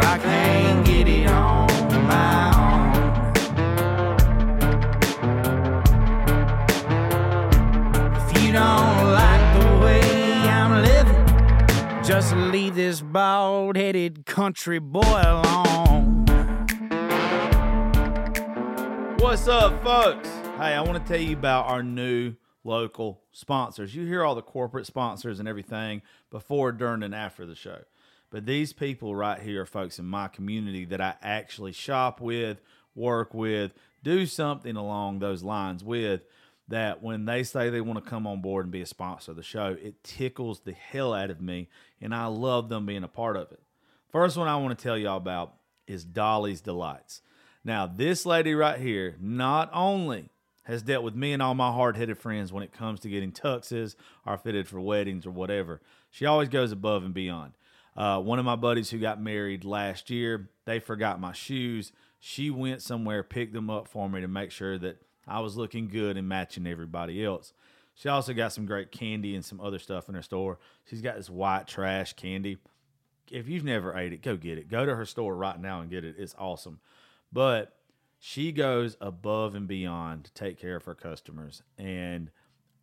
I can't get it on my own. If you don't like the way I'm living, just leave this bald headed country boy alone. What's up, folks? Hey, I want to tell you about our new local sponsors. You hear all the corporate sponsors and everything before, during, and after the show. But these people right here are folks in my community that I actually shop with, work with, do something along those lines with. That when they say they want to come on board and be a sponsor of the show, it tickles the hell out of me, and I love them being a part of it. First one I want to tell y'all about is Dolly's Delights. Now, this lady right here not only has dealt with me and all my hard headed friends when it comes to getting tuxes or fitted for weddings or whatever, she always goes above and beyond. Uh, one of my buddies who got married last year, they forgot my shoes. She went somewhere, picked them up for me to make sure that I was looking good and matching everybody else. She also got some great candy and some other stuff in her store. She's got this white trash candy. If you've never ate it, go get it. Go to her store right now and get it. It's awesome. But she goes above and beyond to take care of her customers. And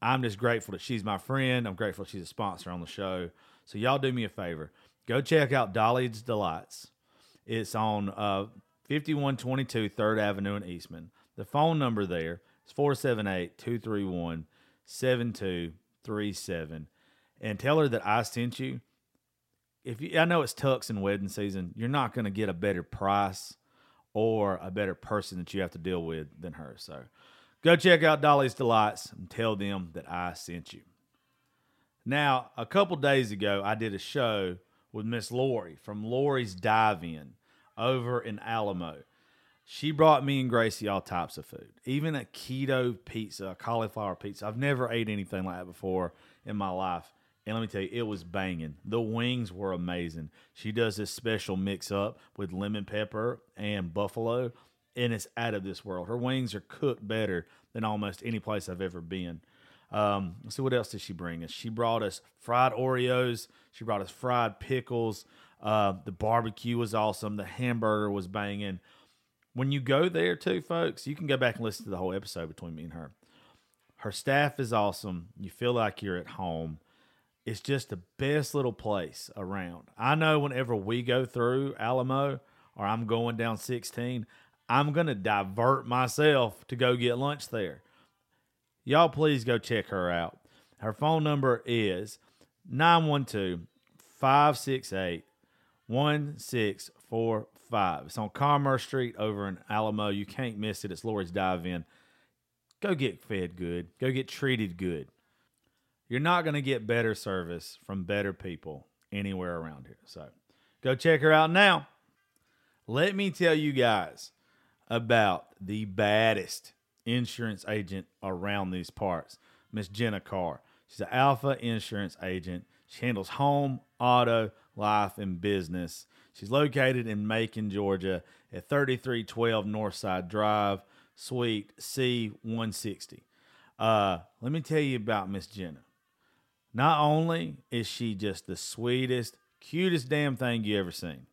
I'm just grateful that she's my friend. I'm grateful she's a sponsor on the show. So y'all do me a favor. Go check out Dolly's Delights. It's on uh, 5122 3rd Avenue in Eastman. The phone number there is 478 231 7237. And tell her that I sent you. If you, I know it's tux and wedding season, you're not going to get a better price or a better person that you have to deal with than her. So go check out Dolly's Delights and tell them that I sent you. Now, a couple days ago, I did a show with Miss Lori from Lori's Dive In over in Alamo. She brought me and Gracie all types of food, even a keto pizza, a cauliflower pizza. I've never ate anything like that before in my life. And let me tell you, it was banging. The wings were amazing. She does this special mix up with lemon pepper and buffalo, and it's out of this world. Her wings are cooked better than almost any place I've ever been. Um, let's see what else did she bring us? She brought us fried Oreos. She brought us fried pickles. Uh, the barbecue was awesome. The hamburger was banging. When you go there, too, folks, you can go back and listen to the whole episode between me and her. Her staff is awesome. You feel like you're at home. It's just the best little place around. I know whenever we go through Alamo or I'm going down 16, I'm going to divert myself to go get lunch there. Y'all, please go check her out. Her phone number is 912 568 1645. It's on Commerce Street over in Alamo. You can't miss it. It's Lori's Dive In. Go get fed good, go get treated good. You're not going to get better service from better people anywhere around here. So go check her out now. Let me tell you guys about the baddest insurance agent around these parts, Miss Jenna Carr. She's an alpha insurance agent. She handles home, auto, life, and business. She's located in Macon, Georgia at 3312 Northside Drive, Suite C160. Uh, let me tell you about Miss Jenna. Not only is she just the sweetest, cutest damn thing you ever seen,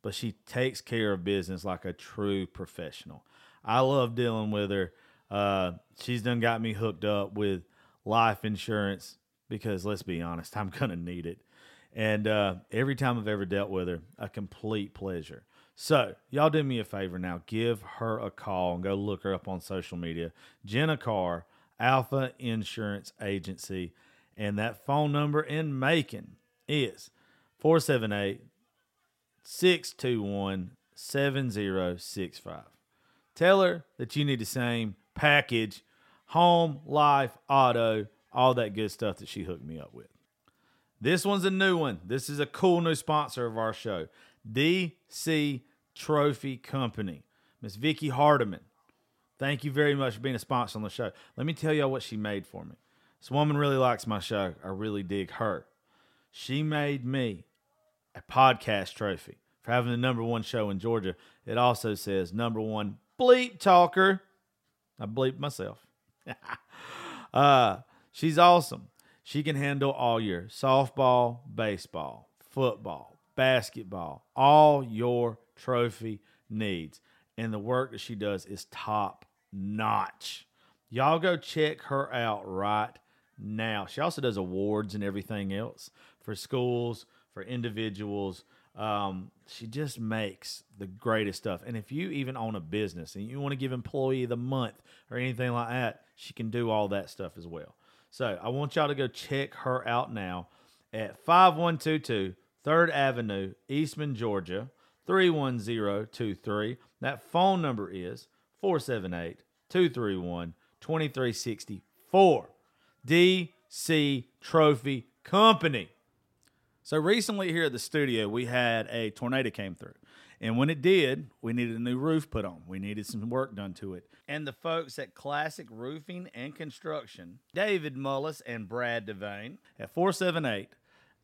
but she takes care of business like a true professional. I love dealing with her. Uh, she's done got me hooked up with life insurance because let's be honest, I'm gonna need it. And uh, every time I've ever dealt with her, a complete pleasure. So, y'all do me a favor now. Give her a call and go look her up on social media. Jenna Carr, Alpha Insurance Agency. And that phone number in Macon is 478 621 7065. Tell her that you need the same package home, life, auto, all that good stuff that she hooked me up with. This one's a new one. This is a cool new sponsor of our show DC Trophy Company. Miss Vicky Hardiman. Thank you very much for being a sponsor on the show. Let me tell y'all what she made for me. This woman really likes my show. I really dig her. She made me a podcast trophy for having the number one show in Georgia. It also says number one bleep talker. I bleep myself. uh, she's awesome. She can handle all your softball, baseball, football, basketball, all your trophy needs. And the work that she does is top notch. Y'all go check her out right now. She also does awards and everything else for schools, for individuals. Um, she just makes the greatest stuff. And if you even own a business and you want to give employee the month or anything like that, she can do all that stuff as well. So I want y'all to go check her out now at 5122 3rd Avenue, Eastman, Georgia, 31023. That phone number is 478 231 2364. DC Trophy Company. So recently here at the studio, we had a tornado came through. And when it did, we needed a new roof put on. We needed some work done to it. And the folks at Classic Roofing and Construction, David Mullis and Brad Devane at 478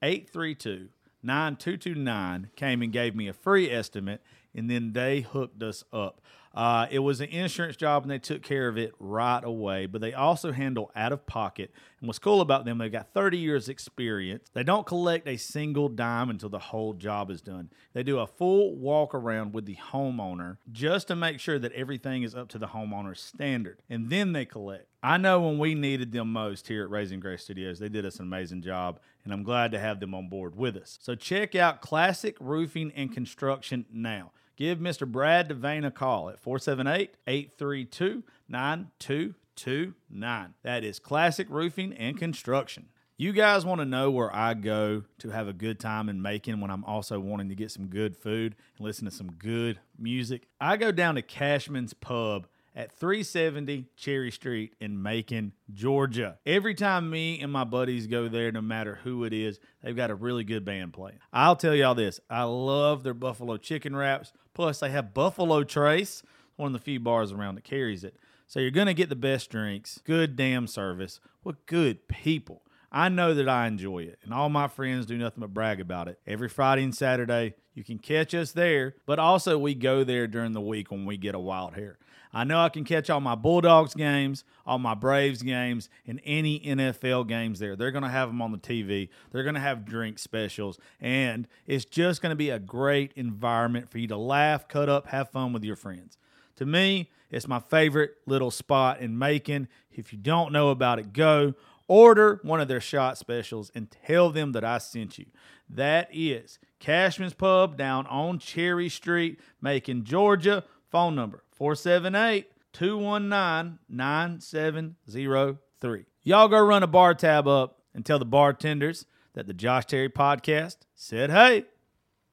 832 9229 came and gave me a free estimate and then they hooked us up. Uh, it was an insurance job and they took care of it right away, but they also handle out of pocket. And what's cool about them, they've got 30 years experience. They don't collect a single dime until the whole job is done. They do a full walk around with the homeowner just to make sure that everything is up to the homeowner's standard. And then they collect. I know when we needed them most here at Raising Grace Studios, they did us an amazing job, and I'm glad to have them on board with us. So check out Classic Roofing and Construction now. Give Mr. Brad Devane a call at 478 832 9229. That is Classic Roofing and Construction. You guys want to know where I go to have a good time in Macon when I'm also wanting to get some good food and listen to some good music? I go down to Cashman's Pub at 370 Cherry Street in Macon, Georgia. Every time me and my buddies go there, no matter who it is, they've got a really good band playing. I'll tell y'all this I love their buffalo chicken wraps. Plus, they have Buffalo Trace, one of the few bars around that carries it. So you're going to get the best drinks, good damn service with good people. I know that I enjoy it, and all my friends do nothing but brag about it. Every Friday and Saturday, you can catch us there, but also we go there during the week when we get a wild hair. I know I can catch all my Bulldogs games, all my Braves games, and any NFL games there. They're going to have them on the TV. They're going to have drink specials, and it's just going to be a great environment for you to laugh, cut up, have fun with your friends. To me, it's my favorite little spot in Macon. If you don't know about it, go order one of their shot specials and tell them that I sent you. That is Cashman's Pub down on Cherry Street, Macon, Georgia. Phone number 478 219 9703. Y'all go run a bar tab up and tell the bartenders that the Josh Terry podcast said hey.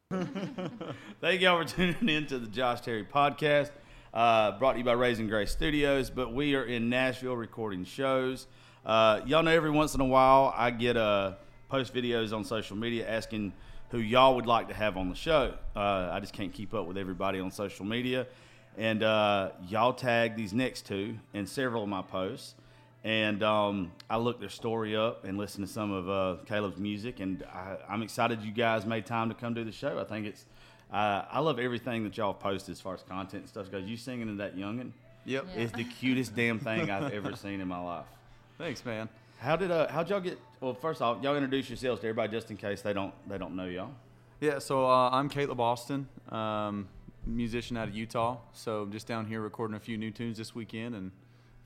Thank y'all for tuning in to the Josh Terry podcast, uh, brought to you by Raising Grace Studios. But we are in Nashville recording shows. Uh, y'all know every once in a while I get uh, post videos on social media asking who y'all would like to have on the show. Uh, I just can't keep up with everybody on social media. And uh, y'all tag these next two in several of my posts. And um, I looked their story up and listened to some of uh, Caleb's music, and I, I'm excited you guys made time to come do the show. I think it's, uh, I love everything that y'all posted as far as content and stuff goes. You singing in that youngin' Yep. is the cutest damn thing I've ever seen in my life. Thanks, man. How did uh, how'd y'all get? Well, first off, y'all introduce yourselves to everybody just in case they don't they don't know y'all. Yeah, so uh, I'm Caleb Austin, um, musician out of Utah. So just down here recording a few new tunes this weekend, and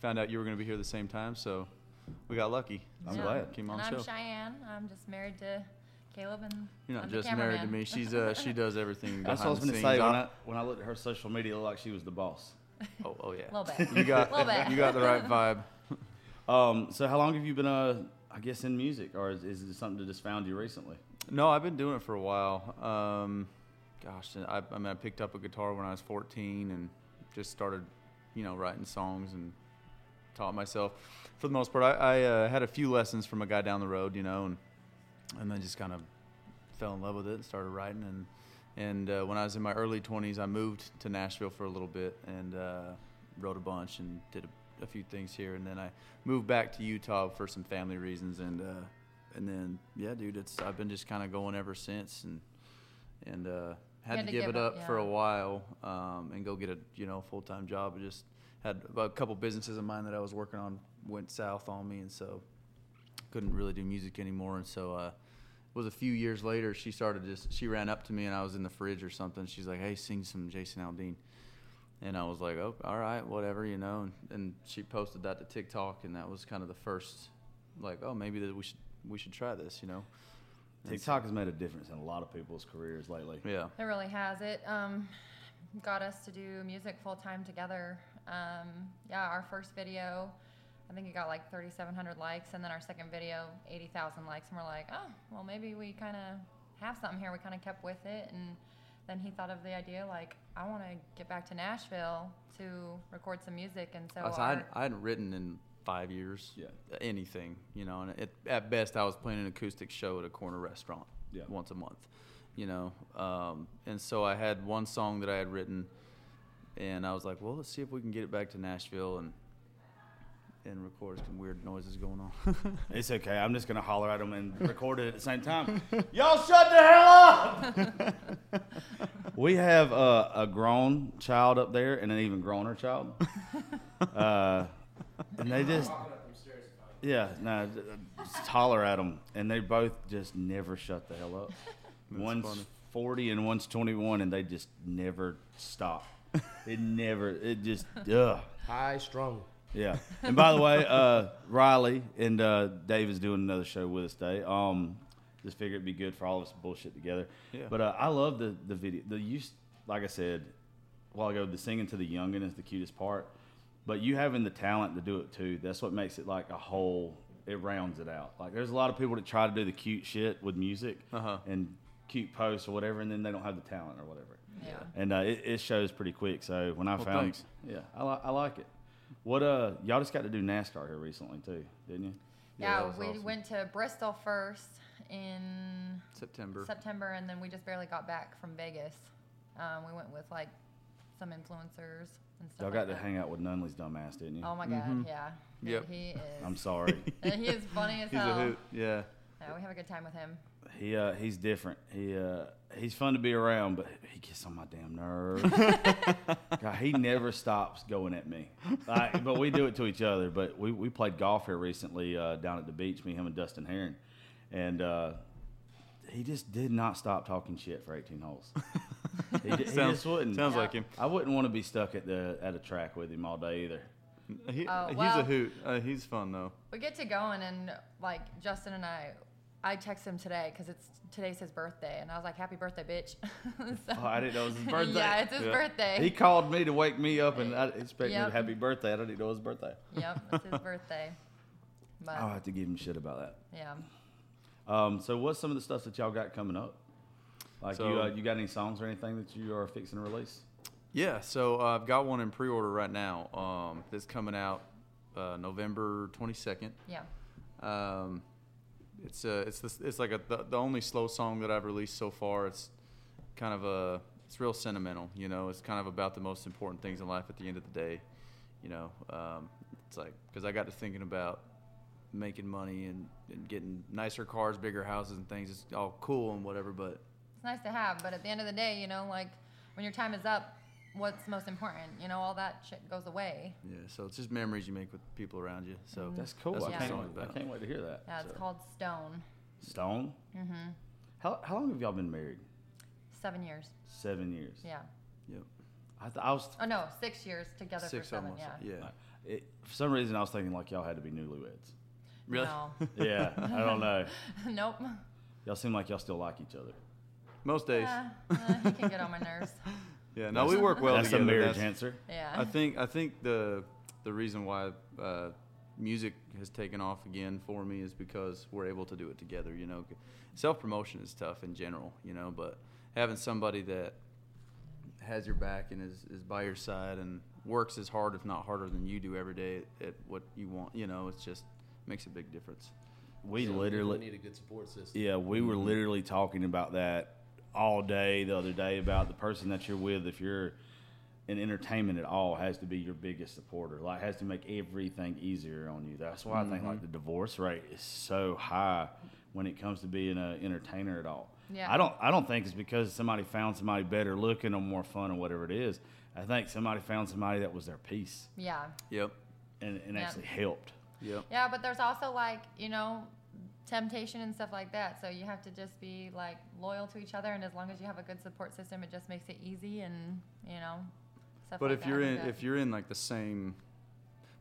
found out you were going to be here at the same time. So we got lucky. I'm So glad. Came on and the I'm show. Cheyenne. I'm just married to Caleb, and You're not I'm the just married to me. She's uh, she does everything. That's what I was behind going to say when. I when I looked at her social media, it looked like she was the boss. Oh, oh yeah. Little bit. You got Little bit. you got the right vibe. Um, so how long have you been uh I guess in music, or is, is it something that just found you recently? No, I've been doing it for a while. Um, gosh, I, I mean, I picked up a guitar when I was 14 and just started, you know, writing songs and taught myself. For the most part, I, I uh, had a few lessons from a guy down the road, you know, and and then just kind of fell in love with it and started writing. And and uh, when I was in my early 20s, I moved to Nashville for a little bit and uh, wrote a bunch and did a, a few things here. And then I moved back to Utah for some family reasons. And uh, and then yeah, dude, it's I've been just kind of going ever since. And and uh, had, had to, to give, give it up, up for a while um, and go get a you know full time job. I just had a couple businesses of mine that I was working on went south on me, and so couldn't really do music anymore. And so uh, it was a few years later. She started just she ran up to me and I was in the fridge or something. She's like, "Hey, sing some Jason Aldean." And I was like, "Oh, all right, whatever, you know." And, and she posted that to TikTok, and that was kind of the first, like, "Oh, maybe that we should we should try this," you know. And so- TikTok has made a difference in a lot of people's careers lately. Yeah. It really has. It um, got us to do music full time together. Um, yeah, our first video, I think it got like 3,700 likes, and then our second video, 80,000 likes. And we're like, oh, well, maybe we kind of have something here. We kind of kept with it. And then he thought of the idea, like, I want to get back to Nashville to record some music. And so, I, was- I, hadn't, I hadn't written in five years. Yeah. Anything, you know, and it, at best, I was playing an acoustic show at a corner restaurant Yeah. once a month, you know. Um, and so I had one song that I had written, and I was like, well, let's see if we can get it back to Nashville and and record some weird noises going on. It's okay. I'm just gonna holler at them and record it at the same time. Y'all shut the hell up! we have uh, a grown child up there and an even growner child, uh, and they just yeah, no, just holler at them, and they both just never shut the hell up. one's funny. 40 and one's 21, and they just never stop. It never. It just ugh. High strung. Yeah. And by the way, uh, Riley and uh, Dave is doing another show with us today. Um, just figured it'd be good for all of us to bullshit together. Yeah. But uh, I love the the video. The use, like I said a while ago, the singing to the youngin is the cutest part. But you having the talent to do it too, that's what makes it like a whole. It rounds it out. Like there's a lot of people that try to do the cute shit with music Uh-huh. and cute posts or whatever, and then they don't have the talent or whatever yeah. and uh, it, it shows pretty quick. So when I Well, found, thanks. yeah, I, li- I like it. What uh, y'all just got to do NASCAR here recently too, didn't you? Yeah, that was we awesome. went to Bristol first in September. September, and then we just barely got back from Vegas. Um, we went with like some influencers and stuff. Y'all like got to that. hang out with Nunley's dumbass, didn't you? Oh my god, yeah. He- Yep. He is. I'm sorry. he is funny as He's hell. a hoot. Yeah. Yeah, we have a good time with him. he uh, he's different. He uh, he's fun to be around, but he gets on my damn nerves. God, he never stops going at me. Like, but we do it to each other. But we, we played golf here recently uh, down at the beach, me, him, and Dustin Heron, and uh, he just did not stop talking shit for 18 holes. He, d- he Sounds- just wouldn't. Sounds Yeah. like him. I wouldn't want to be stuck at the at a track with him all day either. He, Oh, he's well- a hoot. Uh, he's fun though. We get to going, and like Justin and I, I text him today because it's today's his birthday, and I was like, "Happy birthday, bitch!" So- Oh, I didn't know it was his birthday. yeah, it's his Yeah. birthday. He called me to wake me up and I expected Yep. happy birthday. I didn't know it was his birthday. yep, it's his birthday. But I'll have to give him shit about that. yeah, Um, so what's some of the stuff that y'all got coming up? Like you, uh, you got any songs or anything that you are fixing to release? Yeah, so uh, I've got one in pre-order right now. Um, that's coming out uh, November 22nd. yeah, Um, it's uh, it's this, it's like a, the, the only slow song that I've released so far. It's kind of a it's real sentimental, you know. It's kind of about the most important things in life at the end of the day, you know. Um, It's like because I got to thinking about making money and, and getting nicer cars, bigger houses, and things. It's all cool and whatever, but It's nice to have, but at the end of the day, you know, like when your time is up, what's most important? You know, all that shit goes away. yeah. So it's just memories you make with people around you. So That's cool. That's I, what Yeah. the can't, song's I can't wait to hear that. Yeah, it's So- called Stone. Stone. Mm-hmm. How, how long have y'all been married? Seven years. Seven years. Yeah. Yep. I, th- I was Oh no, six years together Six for seven. almost. Yeah. Yeah. it, for some reason I was thinking like y'all had to be newlyweds. Really? No. Yeah, I don't know. nope. Y'all seem like y'all still like each other. Most days. Uh, uh, he can get on my nerves. Yeah. No, we work well That's together. a marriage That's- answer. Yeah. I think I think the the reason why uh, music has taken off again for me is because we're able to do it together. You know, self promotion is tough in general. You know, but having somebody that has your back and is, is by your side and works as hard, if not harder, than you do every day at what you want. You know, it's just makes a big difference. We So literally, need a good support system. yeah, we were mm-hmm. literally talking about that all day the other day about the person that you're with. If you're in entertainment at all, has to be your biggest supporter. Like, has to make everything easier on you. That's why I think like mm-hmm. the divorce rate is so high when it comes to being an entertainer at all. Yeah. I don't. I don't think it's because somebody found somebody better looking or more fun or whatever it is. I think somebody found somebody that was their piece yeah. Yep. and, and Yeah. actually helped. Yep. Yeah, but there's also like, you know, temptation and stuff like that. So you have to just be like loyal to each other and as long as you have a good support system, it just makes it easy and, you know, stuff But like if you're in if you're in like the same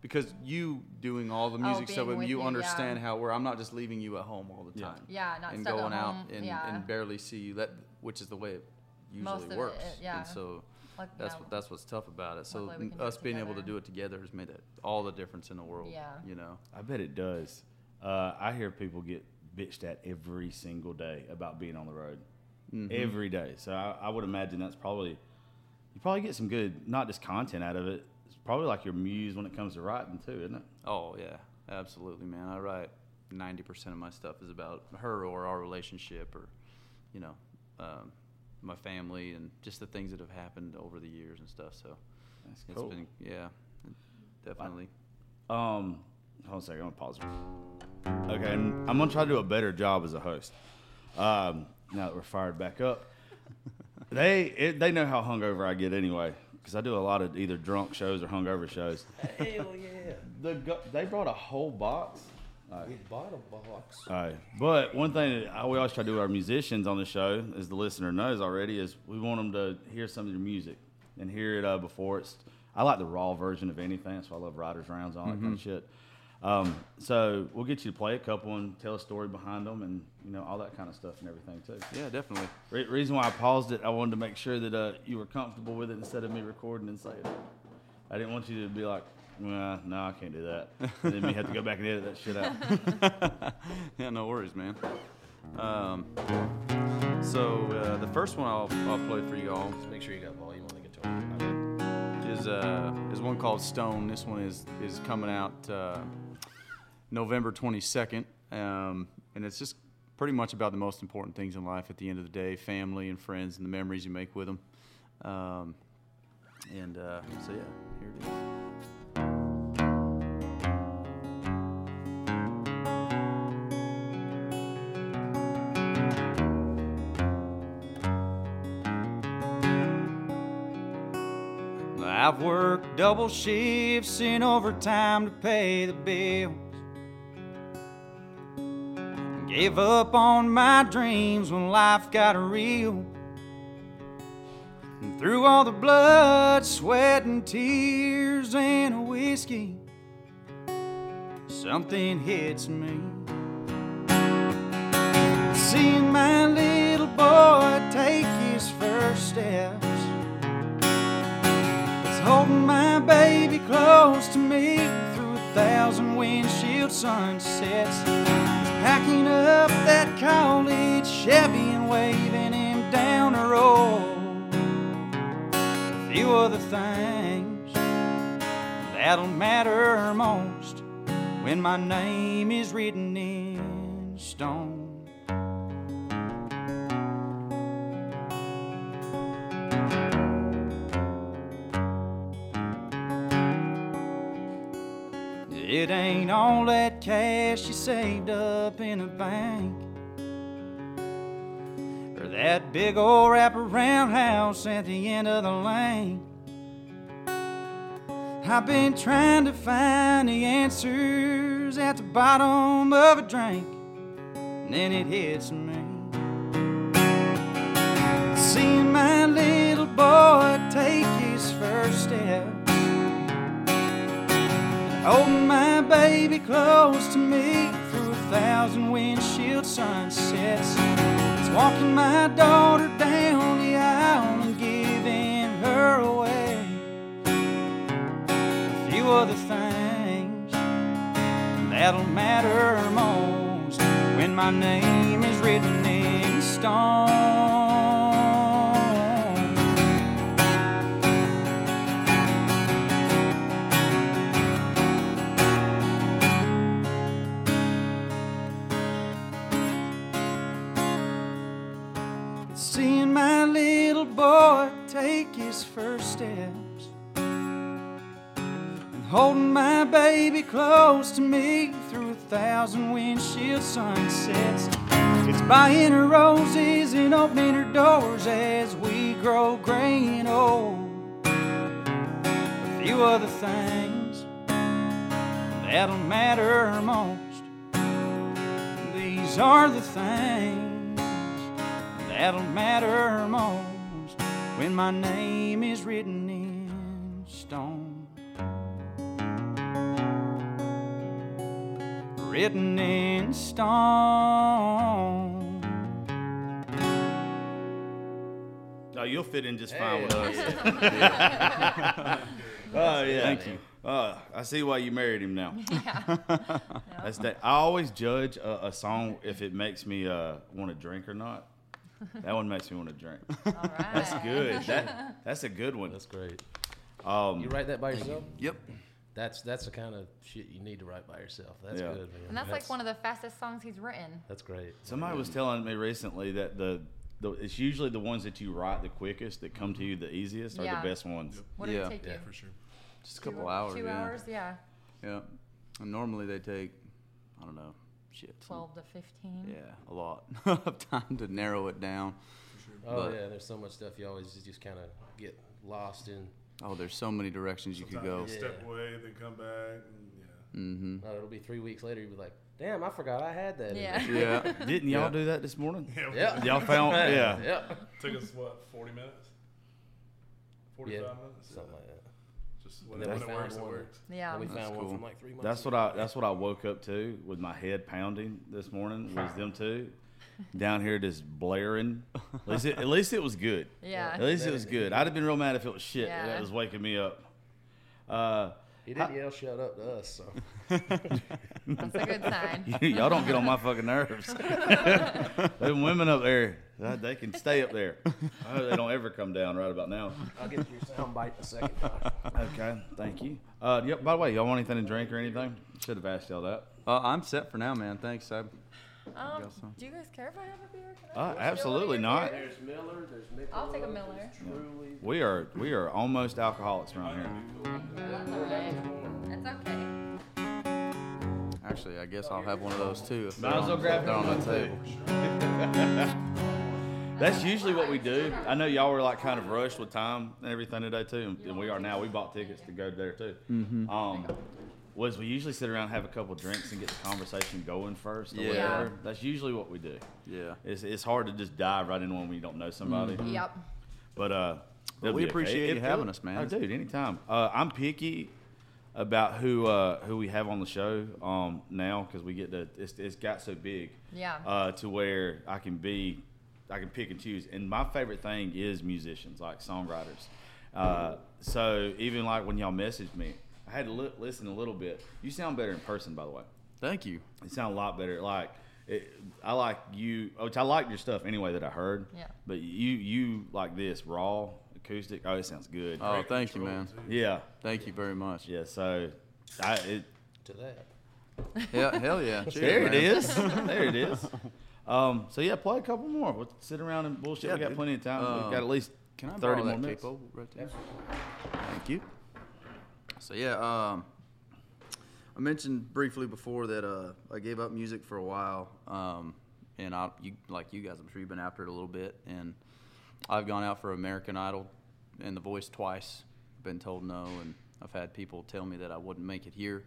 because you doing all the Oh, music stuff being with me, with you understand yeah. how where I'm not just leaving you at home all the Yeah. time. Yeah, not and stuck at going out home, and, yeah. and barely see you that which is the way it usually Most of it, works. yeah. And so like, that's yeah, what that's what's tough about it. So Luckily we can do us it being able to together. do it together has made it all the difference in the world. Yeah. You know. I bet it does. Uh, I hear people get bitched at every single day about being on the road. Mm-hmm. Every day. So I, I would imagine that's probably you probably get some good not just content out of it. It's probably like your muse when it comes to writing too, isn't it? Oh yeah, absolutely, man. I write ninety percent of my stuff is about her or our relationship, or you know, um, my family and just the things that have happened over the years and stuff. So That's it's cool. been yeah, definitely. Um, hold on a second. I'm gonna pause. Okay, and I'm gonna try to do a better job as a host. Um, now that we're fired back up, they it, they know how hungover I get anyway, because I do a lot of either drunk shows or hungover shows. Hell yeah. The they brought a whole box. We bought a box. All right. But one thing that I, we always try to do with our musicians on the show, as the listener knows already, is we want them to hear some of your music and hear it uh, before it's. I like the raw version of anything. That's why I love writers rounds and all that kind of shit. Um, so we'll get you to play a couple and tell a story behind them and you know all that kind of stuff and everything too. Yeah, definitely. Re- reason why I paused it, I wanted to make sure that uh, you were comfortable with it instead of me recording and saying it. I didn't want you to be like, well, no, I can't do that. And then we have to go back and edit that shit out. yeah, no worries, man. Um, so uh, the first one I'll, I'll play for you all Just make sure you got volume on the guitar. is uh, is one called Stone. This one is is coming out uh, November 22nd, um, and it's just pretty much about the most important things in life. At the end of the day, family and friends and the memories you make with them. Um, and uh, so yeah, here it is. I've worked double shifts in overtime to pay the bills. Gave up on my dreams when life got real. And through all the blood, sweat, and tears and a whiskey, something hits me. Seeing my little boy take his first steps. Holding my baby close to me through a thousand windshield sunsets. Packing up that college Chevy and waving him down the road. A few other things that'll matter most when my name is written in stone. It ain't all that cash you saved up in a bank. Or that big old wraparound house at the end of the lane. I've been trying to find the answers at the bottom of a drink. And then it hits me. Seeing my little boy take his first steps. Holding my baby close to me through a thousand windshield sunsets. It's walking my daughter down the aisle and giving her away. A few other things that'll matter most when my name is written in stone. Steps and holding my baby close to me through a thousand windshield sunsets. It's buying her roses and opening her doors as we grow gray and old. A few other things that'll matter most. These are the things that'll matter most when my name is written in stone. Written in stone. Oh, you'll fit in just fine with us. oh yeah. Thank you. Uh, I see why you married him now. That's that. I always judge a, a song if it makes me uh, want to drink or not. That one makes me want to drink. That's good. That that's a good one. That's great. Um, You write that by yourself? Yep. That's that's the kind of shit you need to write by yourself. That's Yeah. good, man. And that's, like one of the fastest songs he's written. That's great. Somebody was telling me recently that the, the it's usually the ones that you write the quickest that come to you the easiest are Yeah. the best ones. What did Yeah. it take Yeah, you? for sure. Just a Two- couple hours. Two yeah. hours, yeah. Yeah. And normally they take, I don't know, shit. 12 to 15. Yeah, a lot of time to narrow it down. Oh But- yeah, there's so much stuff you always just, just kind of get lost in. Oh, there's so many directions you could go. You step away, then come back. And, yeah. Mm-hmm. No, it'll be three weeks later. You'll be like, "Damn, I forgot I had that." Yeah. Yeah. Didn't y'all Yeah. do that this morning? Yeah, Yeah. Y'all found yeah. yeah. Took us what, forty minutes? Forty-five minutes. Something like that. Just when, And it, when it works, found it one. works. Yeah. And we That's found one from like three months. That's what. I that's what I woke up to with my head pounding this morning was them two down here just blaring. At least it, at least it was good. Yeah. At least it was good. I'd have been real mad if it was shit Yeah. that was waking me up. Uh, He didn't yell "shut up" to us, so That's a good sign. y'all don't get on my fucking nerves. Them women up there, they can stay up there. I hope they don't ever come down right about now. I'll get your sound bite in a second. Okay, thank you. Uh, yep. By the way, y'all want anything to drink or anything? Should have asked y'all that. Uh, I'm set for now, man. Thanks. I, Um, do you guys care if I have a beer? Uh, steal one of absolutely your not. beers? There's Miller. There's Michelob. I'll take a Miller. Truly. We are we are almost alcoholics around here. That's all right. That's okay. Actually, I guess I'll have one of those too. If Might as well grab they're on one the table. That's usually what we do. I know y'all were like kind of rushed with time and everything today too, and, and we are now. We bought tickets to go there too. Mm-hmm. Um, was we usually sit around, have a couple drinks, and get the conversation going first. Or Yeah. whatever. That's usually what we do. Yeah. It's, it's hard to just dive right in when we don't know somebody. Yep. But uh, Well, we be okay. appreciate you It- having it'll- us, man. Oh, dude, anytime. Uh, I'm picky about who uh, who we have on the show um, now because we get to it's, it's got so big Yeah. uh, to where I can be I can pick and choose. And my favorite thing is musicians, like songwriters. Uh, so even like when y'all messaged me, I had to li- listen a little bit. You sound better in person, by the way. Thank you. You sound a lot better. Like it, I like you, which I like your stuff anyway that I heard. Yeah. But you you like this raw acoustic. Oh, it sounds good. Oh, thank you, man. Yeah. Thank you very much. Yeah. So, I it, To that. Yeah, hell yeah. Cheers, there it man. is. there it is. Um, so yeah, play a couple more. We'll sit around and bullshit. Yeah, we got dude. plenty of time. We've Um, got at least Can I thirty more minutes. right there? Thank you. So yeah, um, I mentioned briefly before that uh, I gave up music for a while, um, and I, you, like you guys, I'm sure you've been after it a little bit, and I've gone out for American Idol and The Voice twice, been told no, and I've had people tell me that I wouldn't make it here,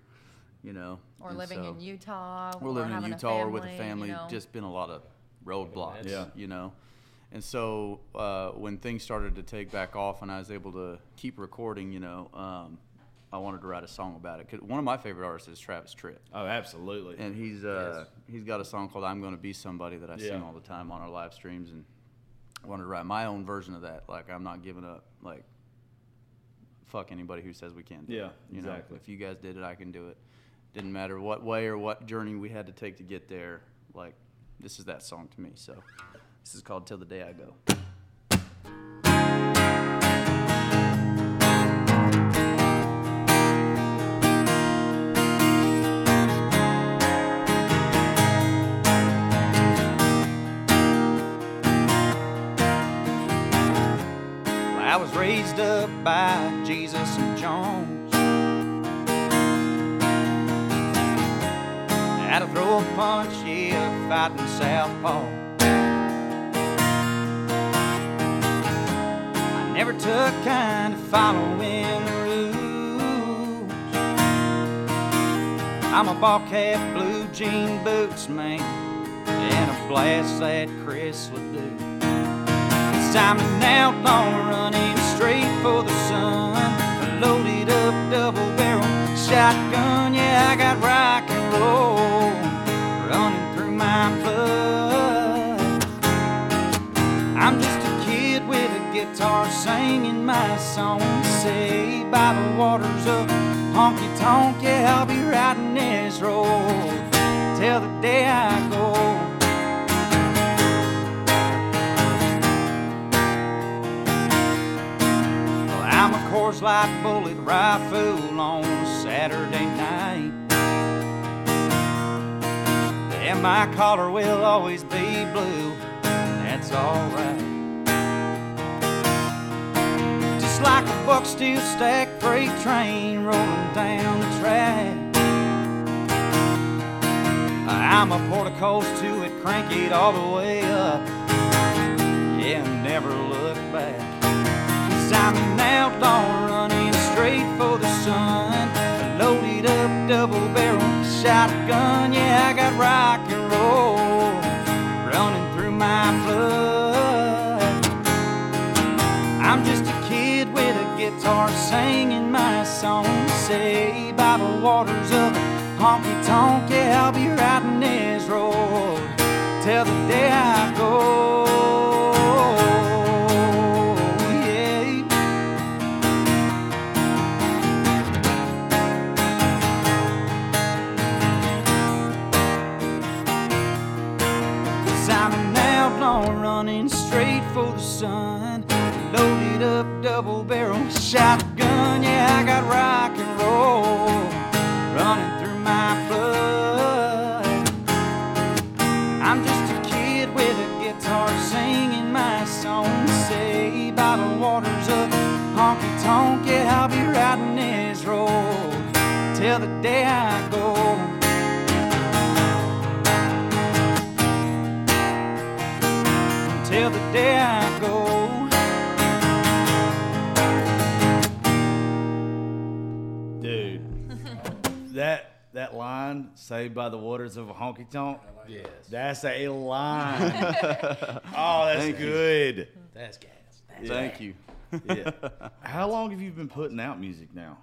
you know. Or and living so- in Utah. or living in having a Utah or with a family, family, you know. just been a lot of roadblocks, Yeah. you know. And so uh, when things started to take back off and I was able to keep recording, you know, um, I wanted to write a song about it. 'Cause one of my favorite artists is Travis Tritt. Oh, absolutely. And he's uh, he's got a song called "I'm Gonna Be Somebody" that I Yeah. sing all the time on our live streams, and I wanted to write my own version of that. Like I'm not giving up. Like fuck anybody who says we can't. Do Yeah, it. You exactly. Know, if you guys did it, I can do it. Didn't matter what way or what journey we had to take to get there. Like this is that song to me. So this is called "Till the Day I Go." I was raised up by Jesus and Jones. To throw a punch, yeah, fighting southpaw. I never took kind of following the rules. I'm a bobcat blue jean boots man, and a blast that Chris would do. It's time to now running straight for the sun. Loaded up double barrel shotgun, yeah, I got rock and roll guitar singing my song, saved by the waters of honky tonk. Yeah, I'll be riding this road till the day I go. Well, I'm a Coors Light bullet rifle on Saturday night. And my collar will always be blue. That's alright. Like a buck steel stack freight train rolling down the track. I'm a porticos to it, crank it all the way up. Yeah, never look back. Cause I'm an outlaw running straight for the sun. Loaded up double barrel shotgun. Yeah, I got rock and roll guitar singing my song. Saved by the waters of honky tonk. Yeah, I'll be riding this road till the day I go. Cause I'm outlaw running straight for the sun. Up double barrel shotgun. Yeah, I got rock and roll running through my blood. I'm just a kid with a guitar singing my song. Say, by the waters of honky tonk. Yeah, I'll be riding this road till the day I that that line, saved by the waters of a honky tonk. Yes. That's a line. oh, that's Thank you. good. That's gas. That's Thank you. Yeah. How long have you been putting out music now?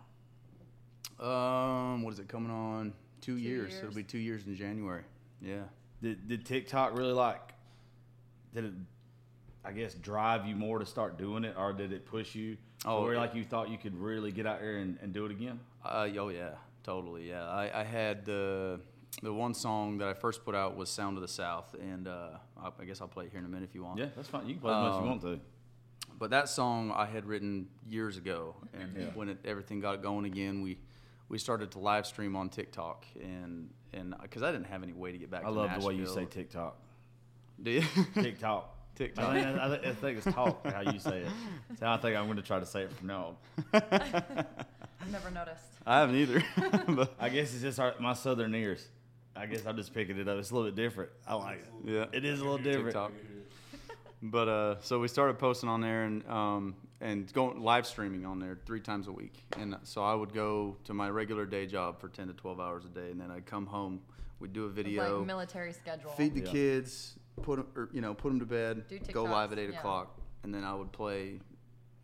Um, what is it coming on? Two, years. years. It'll be two years in January. Yeah. Did, did TikTok really like? Did it? I guess drive you more to start doing it, or did it push you? Oh, where yeah. like you thought you could really get out there and, and do it again? Uh, oh yeah, totally. Yeah, I, I had the the one song that I first put out was "Sound of the South," and uh, I, I guess I'll play it here in a minute if you want. Yeah, that's fine. You can play as much as you Um, want to. But that song I had written years ago, and when it, everything got going again, we we started to live stream on TikTok, and and because I didn't have any way to get back. I to love the way you say TikTok. Do you? TikTok. TikTok. I think, I, think- I think it's talk how you say it. So I think I'm going to try to say it from now on. I've never noticed. I haven't either. but I guess it's just our, my southern ears. I guess I'm just picking it up. It's a little bit different. I like it. yeah, It is a little different. TikTok. But uh, so we started posting on there and um, and going live streaming on there three times a week. And so I would go to my regular day job for ten to twelve hours a day, and then I'd come home. We'd do a video, like military schedule. feed the Yeah. kids, put 'em- or you know put them to bed, Do go live at eight yeah. o'clock, and then I would play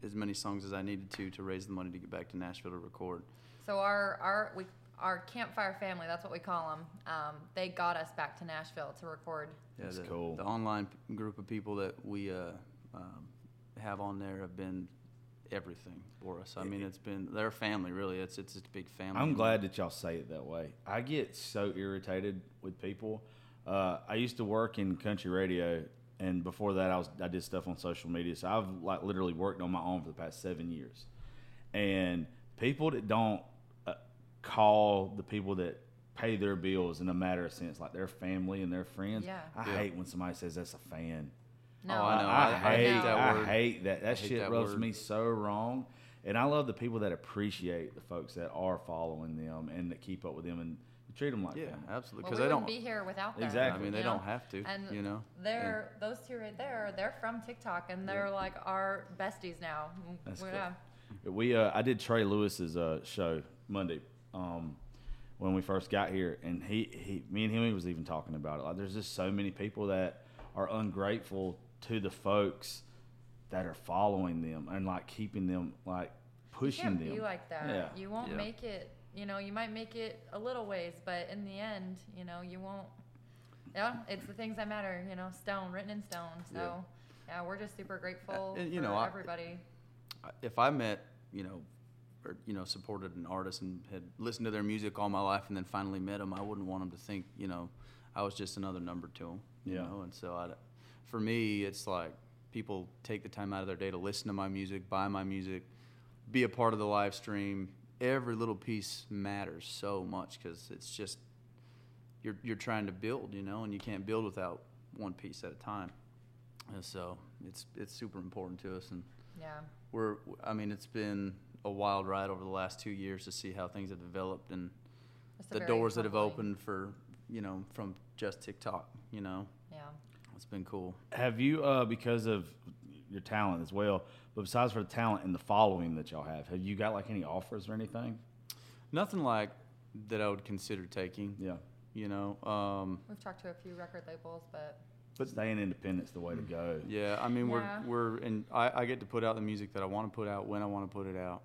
as many songs as I needed to to raise the money to get back to Nashville to record. So our our we our campfire family, that's what we call them. Um, they got us back to Nashville to record. Yeah, That's the, cool. The online p- group of people that we uh, um, have on there have been everything for us. I mean, it's been their family really. It's it's just a big family. I'm glad that y'all say it that way. I get so irritated with people. Uh, I used to work in country radio, and before that, I was I did stuff on social media. So I've like literally worked on my own for the past seven years, and people that don't uh, call the people that pay their bills in a matter of sense, like their family and their friends. Yeah. I Yeah. hate when somebody says that's a fan. No, Oh, I know. I, I- I hate hate that I word. hate that. That I hate shit that rubs word. me so wrong. And I love the people that appreciate the folks that are following them and that keep up with them and treat them like Yeah, family. absolutely. Well, Because we they wouldn't don't. be here without them. Exactly. I mean, they you don't know? have to. And you know. they're those two right there. They're from TikTok, and they're like our besties now. That's we- cool. yeah. We uh, I did Trey Lewis's uh, show Monday um, when we first got here, and he, he me and him he was even talking about it. Like, there's just so many people that are ungrateful to the folks that are following them and like keeping them like pushing You pushing can't them. be like that. Yeah. You won't Yeah. make it. You know, you might make it a little ways, but in the end, you know, you won't. Yeah, it's the things that matter. You know, stone written in stone. So, yeah, we're just super grateful uh, and, you for know, I- everybody. if I met, you know, or you know, supported an artist and had listened to their music all my life, and then finally met them, I wouldn't want them to think, you know, I was just another number to them. You Yeah. know, and so I, for me, it's like people take the time out of their day to listen to my music, buy my music, be a part of the live stream. Every little piece matters so much because it's just you're you're trying to build, you know, and you can't build without one piece at a time. And so it's it's super important to us and Yeah. we're i mean it's been a wild ride over the last two years to see how things have developed and It's the very doors that have opened for you know from just tiktok you know Yeah. it's been cool Have you, uh, because of your talent as well, but besides for the talent and the following that y'all have, have you got like any offers or anything? nothing like that i would consider taking Yeah. you know um, We've talked to a few record labels, but But staying independent's the way to go. yeah i mean Yeah. we're we're and I, I get to put out the music that i want to put out when i want to put it out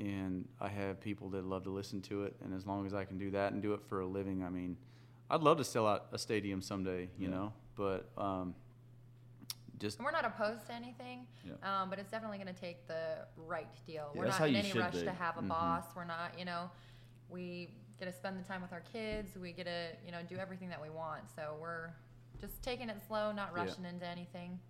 and i have people that love to listen to it and as long as i can do that and do it for a living i mean i'd love to sell out a stadium someday you Yeah. know but um, just and we're not opposed to anything. Yeah. Um, but it's definitely going to take the right deal. Yeah, we're not how in any rush be. to have a Mhm. boss. We're not, you know, we get to spend the time with our kids. We get to, you know, do everything that we want. So we're just taking it slow, not Yeah. rushing into anything.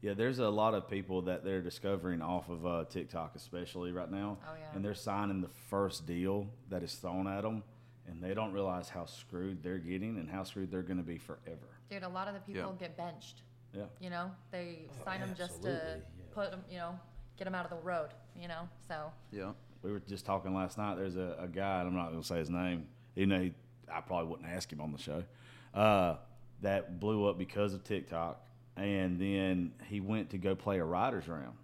Yeah, there's a lot of people that they're discovering off of uh, TikTok, especially right now. Oh, yeah. And they're signing the first deal that is thrown at them, and they don't realize how screwed they're getting and how screwed they're going to be forever. Dude, a lot of the people Yeah. get benched. Yeah. You know, they sign them just to yeah. put them, you know, get them out of the road. You know, so yeah We were just talking last night. There's a, a guy, and I'm not going to say his name, even though he, I probably wouldn't ask him on the show, uh, that blew up because of TikTok. And then he went to go play a writers round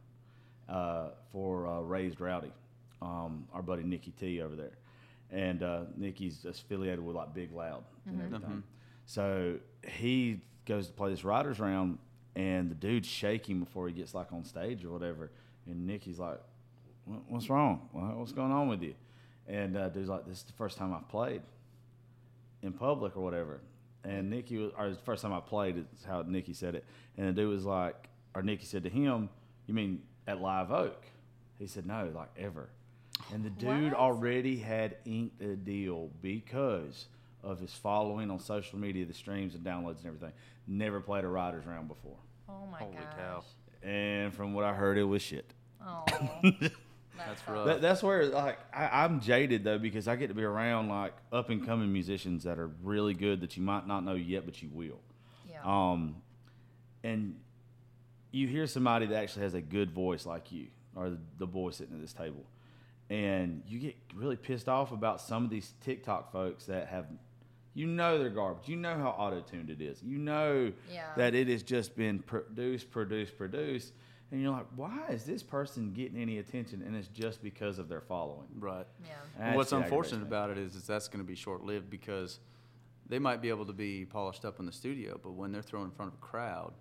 uh, for uh, Raised Rowdy, um, our buddy Nikki T over there. And uh, Nikki's affiliated with like Big Loud and everything. So he goes to play this writer's round, and the dude's shaking before he gets like on stage or whatever. And Nikki's like, what's wrong? What's going on with you? And uh, dude's like, this is the first time I've played in public or whatever. And Nikki was, or the first time I played, is how Nikki said it. And the dude was like, or Nikki said to him, you mean at Live Oak? He said, no, like ever. And the dude What? already had inked a deal because of his following on social media, the streams and downloads and everything. Never played a writer's round before. oh my Holy gosh. cow. And from what I heard, it was shit. Oh, That's rough. That, that's where like I, I'm jaded though because I get to be around like up and coming musicians that are really good that you might not know yet, but you will. Yeah. Um, and you hear somebody that actually has a good voice like you, or the, the boy sitting at this table, and you get really pissed off about some of these TikTok folks that have, you know, they're garbage. You know how auto tuned it is. You know Yeah. that it has just been produced, produced, produced. And you're like, why is this person getting any attention? And it's just because of their following. Right. Yeah. Well, what's unfortunate about it is, is that's going to be short lived because they might be able to be polished up in the studio, but when they're thrown in front of a crowd,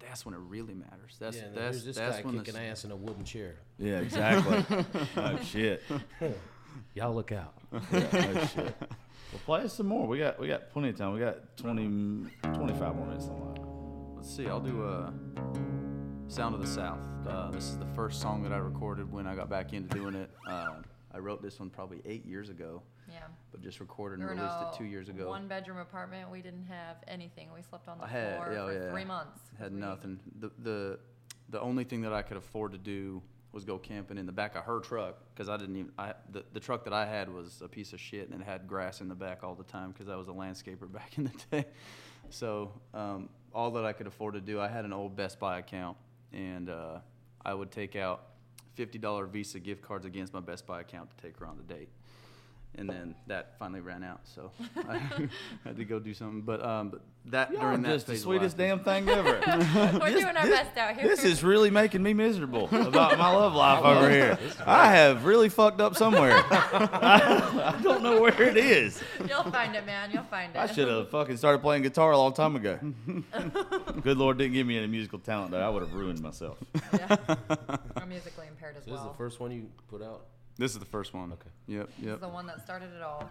that's when it really matters. That's yeah, and that's here's this that's guy when kicking s- ass in a wooden chair. Yeah, exactly. oh shit. Y'all look out. Yeah, oh shit. Well, play us some more. We got we got plenty of time. We got 20, 25 more minutes on that. Let's see. I'll do a Sound of the South. Uh, this is the first song that I recorded when I got back into doing it. Uh, I wrote this one probably eight years ago, Yeah. but just recorded and were in released it two years ago. One bedroom apartment. We didn't have anything. We slept on the I had floor yeah, for yeah. three months. Had nothing. The the the only thing that I could afford to do was go camping in the back of her truck because I didn't even. I the, the truck that I had was a piece of shit and it had grass in the back all the time because I was a landscaper back in the day. So um, all that I could afford to do, I had an old Best Buy account and uh, I would take out fifty dollar Visa gift cards against my Best Buy account to take her on the date. And then that finally ran out, so I had to go do something. But um, but that Y'all during that just the phase of sweetest life damn thing ever. We're doing our best out here. This is really making me miserable about my love life over here. I have really fucked up somewhere. I, I don't know where it is. You'll find it, man. You'll find it. I should have fucking started playing guitar a long time ago. Good Lord didn't give me any musical talent though. I would have ruined myself. Yeah. I'm musically impaired as So this is well. the first one you put out. This is the first one. Okay. Yep. Yep. This Yep. is the one that started it all.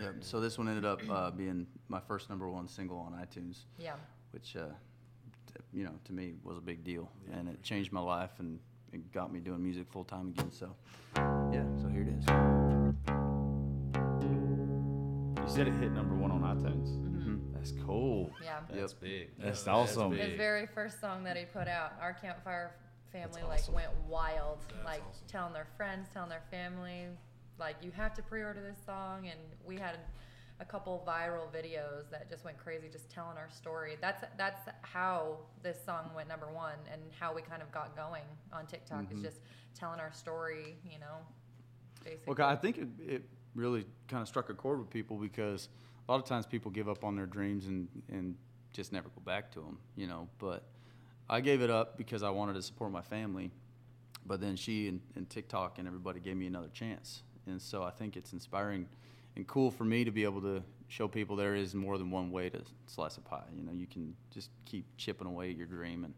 Yep. So this one ended up uh, being my first number one single on iTunes, Yeah. which, uh, t- you know, to me was a big deal, and it changed my life and it got me doing music full time again. So, yeah. So here it is. You said it hit number one on iTunes. Mhm. That's cool. Yeah. That's big. That's Yeah, awesome. big. His very first song that he put out, our campfire family That's like awesome. went wild, like awesome. telling their friends, telling their family, like you have to pre-order this song. And we had a couple viral videos that just went crazy, just telling our story. That's that's how this song went number one, and how we kind of got going on TikTok Mm-hmm. is just telling our story. You know, basically. Well, I think it, it really kind of struck a chord with people because a lot of times people give up on their dreams and, and just never go back to them, you know. But I gave it up because I wanted to support my family. But then she and, and TikTok and everybody gave me another chance. And so I think it's inspiring and cool for me to be able to show people there is more than one way to slice a pie. You know, you can just keep chipping away at your dream and,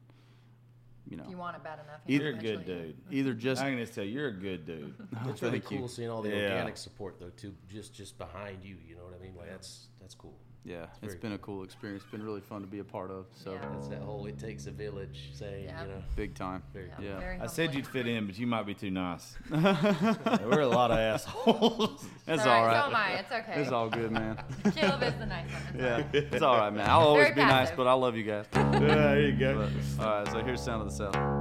you know, if you want it bad enough, You're a good dude. either just. I'm gonna tell you're a good dude. It's really Thank you. cool seeing all the Yeah. organic support though too, just just behind you. You know what I mean? Like that's that's cool. Yeah, it's very been a cool experience. It's been really fun to be a part of. So. Yeah. That's that whole "it takes a village" saying. Yeah. You know. Big time. Very Yeah, Yeah. I said you'd fit in, but you might be too nice. We're a lot of assholes. That's all all right. right, so am I. It's okay. It's all good, man. Caleb is the nice one. It's yeah, right. it's all right, man. I'll always Very be nice, but I love you guys. yeah, there you go. But, all right, so here's Sound of the South.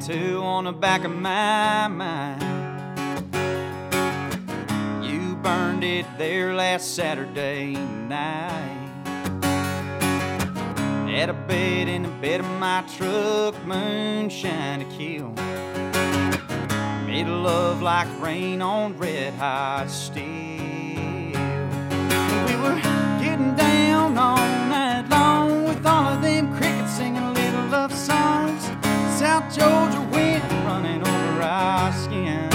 Tattoo on the back of my mind. You burned it there last Saturday night. Had a bed in the bed of my truck, moonshine to kill. Made love like rain on red hot steel. We were getting down all night long with all of them Georgia wind running over our skin.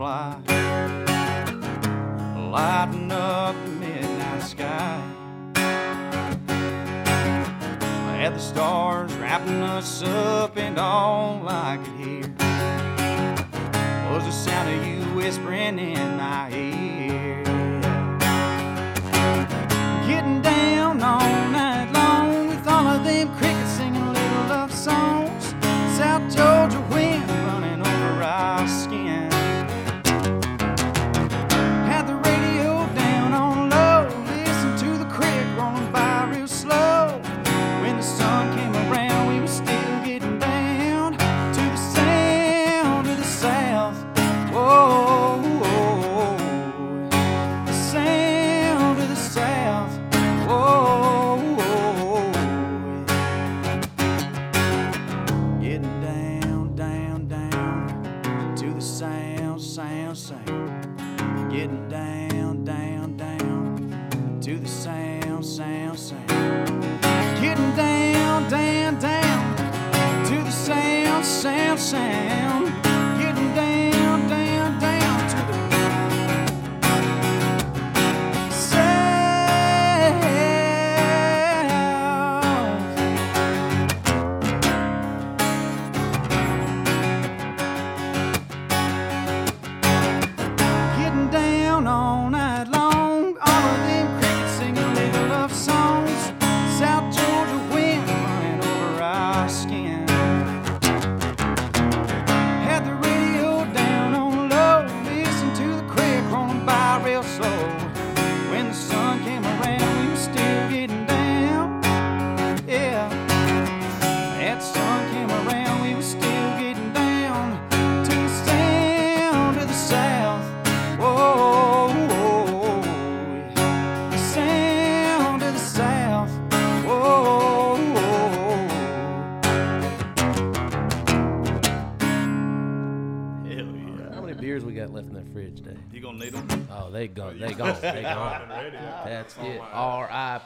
Firefly, lighting up the midnight sky. Had the stars wrapping us up, and all I could hear was the sound of you whispering in my ear. Getting down all night long with all of them crickets singing little love songs. Sound, sound. Getting down, down, down to the sound, sound, sound.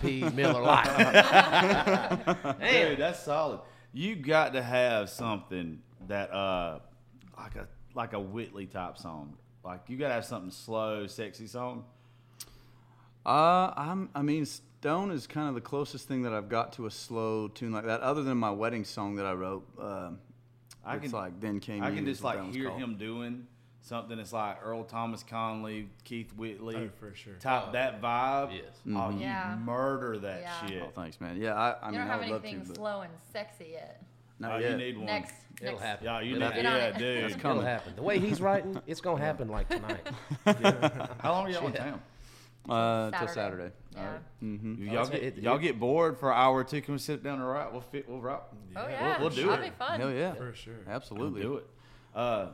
R.I.P. Miller Lite. Dude, that's solid. You got to have something that uh like a like a Whitley type song. Like you got to have something slow, sexy song. Uh, I'm. I mean, Stone is kind of the closest thing that I've got to a slow tune like that, other than my wedding song that I wrote. Um, I it's can like then came. I can is just like hear called. him doing something that's like Earl Thomas Conley, Keith Whitley. Oh, for sure. Type that vibe. Yes. Oh, you Yeah. murder that Yeah. shit. Oh, thanks, man. Yeah, I. I you mean, don't I have would love to, anything slow and sexy yet. No, Oh, yet. you need one. Next, It'll next. happen. Yeah, you It'll need, happen. Yeah, it. dude. That's It'll happen. The way he's writing, it's gonna happen like tonight. How long are y'all in town? Uh, till Saturday. Saturday. Yeah. Mm-hmm. Y'all get it- y'all it- get bored for an hour or two? Can we sit down and write? We'll fit. We'll write. Oh yeah, we'll do That'll it. be fun. Hell yeah, For sure. absolutely. do it. Uh,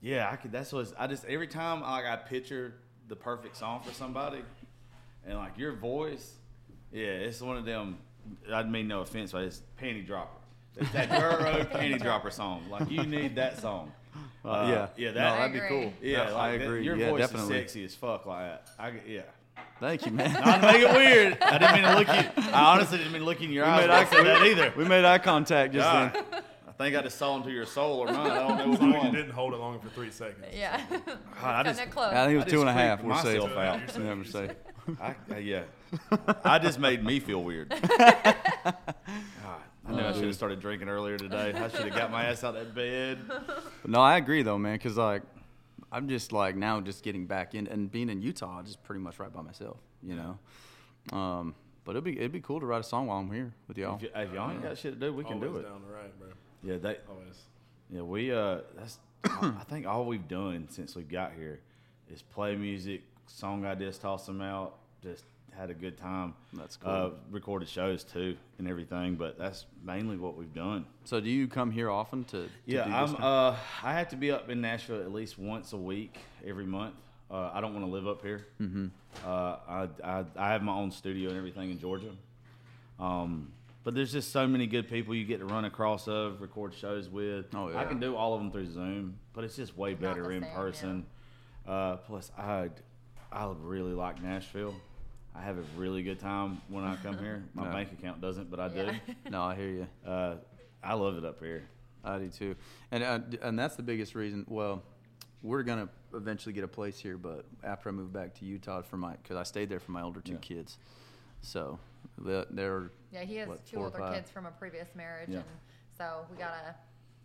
yeah, I could. That's what I just every time like I picture the perfect song for somebody, and like your voice, yeah, it's one of them. I mean no offense, but it's panty dropper. It's that dirt road panty dropper song. Like you need that song. Uh, yeah. yeah, No, that, that'd be be cool. yeah, I like that- agree. your yeah, voice definitely. is sexy as fuck like that. I yeah. Thank you, man. Not to make it weird. I didn't mean to look you. I honestly didn't mean to look you in your eyes. made eye- said that either. we made eye contact just God, then. I think I just saw into your soul or mine. I don't know As which long as you one. didn't hold it longer for three seconds. Yeah. God, I Cutting just, it close. I think it was I two and a just half. freaked We'll say. myself out. You never say. I, uh, yeah, I just made me feel weird. God, I knew I should have started drinking earlier today. I should have got my ass out of that bed. But no, I agree though, man. Cause like, I'm just like now just getting back in and being in Utah, I just pretty much right by myself, you know. Um, but it'd be it'd be cool to write a song while I'm here with y'all. If, y- if y'all ain't got shit to do, we can do Always it. down the right, bro. Yeah, they. Always. Yeah, we. Uh, that's. I think all we've done since we got here is play music, song ideas, toss them out, just had a good time. That's cool. Uh, recorded shows too and everything, but that's mainly what we've done. So do you come here often to? to Yeah, do I'm. this? Uh, I have to be up in Nashville at least once a week every month. Uh, I don't want to live up here. Mm-hmm. Uh, I, I I have my own studio and everything in Georgia. Um, but there's just so many good people you get to run across of, record shows with. Oh, yeah. I can do all of them through Zoom, but it's just way Not better the in same, yeah. person. Uh, plus, I I really like Nashville. I have a really good time when I come here. My Yeah. bank account doesn't, but I do. No, I hear you. Uh, I love it up here. I do too, and uh, and that's the biggest reason. Well, we're gonna eventually get a place here, but after I move back to Utah for my, because I stayed there for my older two Yeah. kids, so the- they're Yeah, he has what, two four or older five? kids from a previous marriage, Yeah. and so we gotta.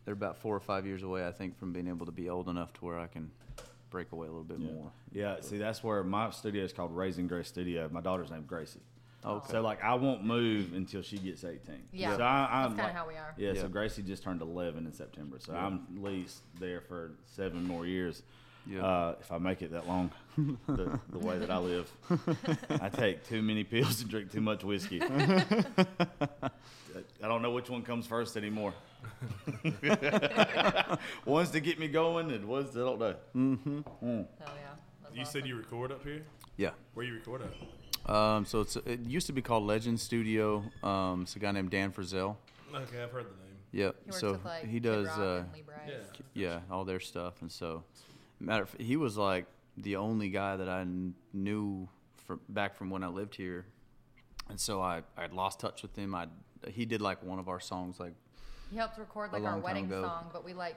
They're about four or five years away, I think, from being able to be old enough to where I can break away a little bit Yeah. more. Yeah, see, that's where my studio is called Raising Grace Studio. My daughter's named Gracie. Oh, okay. So like, I won't move until she gets 18. Yeah, So I, I'm that's kinda like- how we are. Yeah, Yeah. So Gracie just turned 11 in September, so Yeah. I'm at least there for seven more years. Yeah. Uh, if I make it that long, the, the way that I live, I take too many pills and drink too much whiskey. I don't know which one comes first anymore. one's to get me going, and one's to I don't know. Mm-hmm. Hell yeah. That's You awesome. said you record up here? Yeah. Where you record at? Um, so it's it used to be called Legend Studio. Um, it's a guy named Dan Frizzell. Okay, I've heard the name. Yep. He works so with, like, he Kid does. Rock Uh, and Lee Brice. Yeah. yeah, all their stuff, and so matter of, fact, he was like the only guy that I knew from back from when I lived here, and so I I would lost touch with him. I he did like one of our songs like He helped record like our wedding ago. song, but we like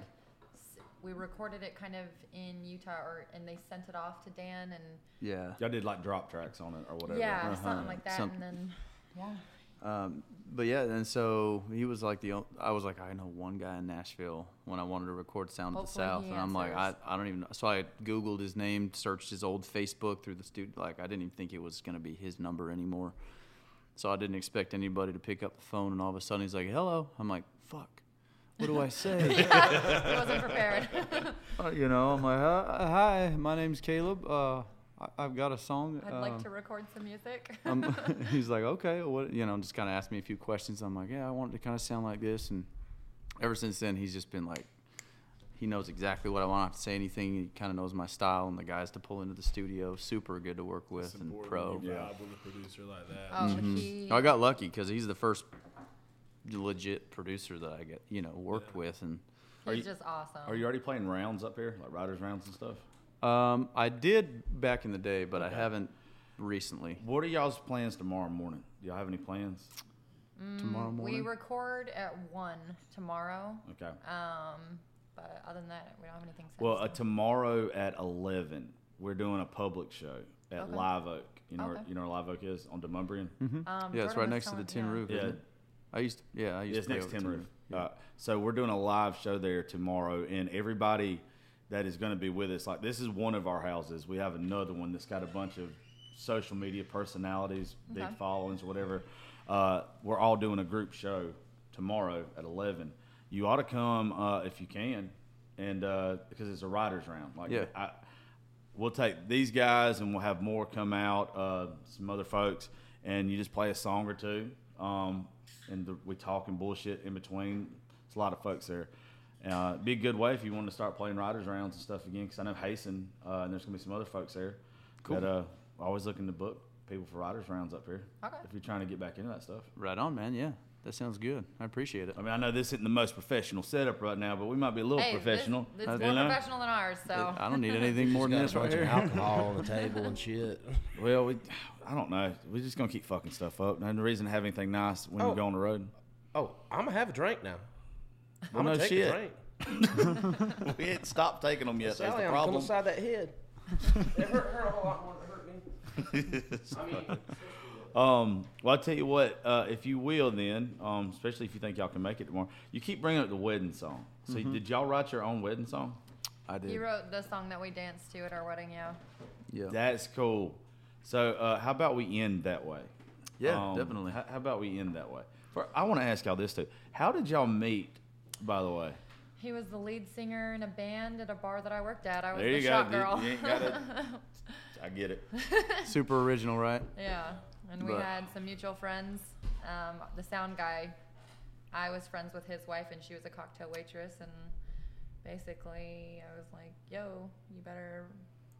we recorded it kind of in Utah, or and they sent it off to Dan, and yeah. Y'all did like drop tracks on it or whatever. yeah, Uh-huh. something like that, Some- and then yeah, Um, but yeah, and so he was like the. I was like, I know one guy in Nashville when I wanted to record Sound of the South, and I'm like, I. I don't even. know. So I googled his name, searched his old Facebook through the studio. Like I didn't even think it was gonna be his number anymore. So I didn't expect anybody to pick up the phone, and all of a sudden he's like, "Hello." I'm like, "Fuck." What do I say? he wasn't prepared. Uh, you know, I'm like, "Hi, my name's Caleb. Uh, I've got a song. I'd like um, to record some music. um, he's like, okay, what, you know, just kind of asked me a few questions. I'm like, yeah, I want it to kind of sound like this. And ever since then, he's just been like, he knows exactly what I want. I have to say anything. He kind of knows my style and the guys to pull into the studio. Super good to work with and pro. Yeah, you vibe with a producer like that. oh, Mhm. he. I got lucky because he's the first legit producer that I get, you know, worked with. And Are you- just awesome. Are you already playing rounds up here, like writers rounds and stuff? Um, I did back in the day, but Okay. I haven't recently. What are y'all's plans tomorrow morning? Do y'all have any plans? Tomorrow morning. We record at one tomorrow. Okay. Um, but other than that, we don't have anything. Set Well, uh, tomorrow at eleven, we're doing a public show at Okay. Live Oak. You know, where, you know where Live Oak is on Demonbreun. Mhm. Um, yeah, it's right next to the Tin yeah. Roof. Yeah. Isn't it? I used, to, yeah, I used It's to next go to to Tin Roof. Uh, so we're doing a live show there tomorrow, and everybody that is going to be with us, like this is one of our houses. We have another one that's got a bunch of social media personalities, big followings, whatever. Uh, we're all doing a group show tomorrow at eleven. You ought to come uh, if you can, and uh, because it's a writers round. Like Yeah. I, we'll take these guys and we'll have more come out, uh, some other folks, and you just play a song or two, um, and the, we talk and bullshit in between. It's a lot of folks there. Uh, be a good way if you want to start playing writers rounds and stuff again, because I know Hasten uh, and there's gonna be some other folks there Cool. that uh, always looking to book people for writers rounds up here. Okay. If you're trying to get back into that stuff. Right on, man. Yeah, that sounds good. I appreciate it. I mean, I know this isn't the most professional setup right now, but we might be a little Hey, this- professional. It's I- more know? professional than ours, so. I don't need anything more than Got this right here. alcohol on the table and shit. Well, we, I don't know. We're just gonna keep fucking stuff up. And the reason to have anything nice when you Oh. go on the road. Oh, I'm gonna have a drink now. Well, I'm no gonna take shit. a drink. we ain't stopped taking them yet. Sally, That's the problem. I'm coming problem. inside that head. it hurt her a whole lot more than it hurt me. I mean, um, well, I tell you what. Uh, if you will, then, um, especially if you think y'all can make it tomorrow, you keep bringing up the wedding song. So, Mm-hmm. did y'all write your own wedding song? I did. He wrote the song that we danced to at our wedding, yeah. Yeah. That's cool. So, uh, how about we end that way? Yeah, Um, definitely. How, how about we end that way? For, I want to ask y'all this too. How did y'all meet? By the way, He was the lead singer in a band at a bar that I worked at. I was There the go, shot dude. girl. You ain't gotta- I get it. Super original, right? yeah, and we But- had some mutual friends. Um, the sound guy, I was friends with his wife, and she was a cocktail waitress. And basically, I was like, "Yo, you better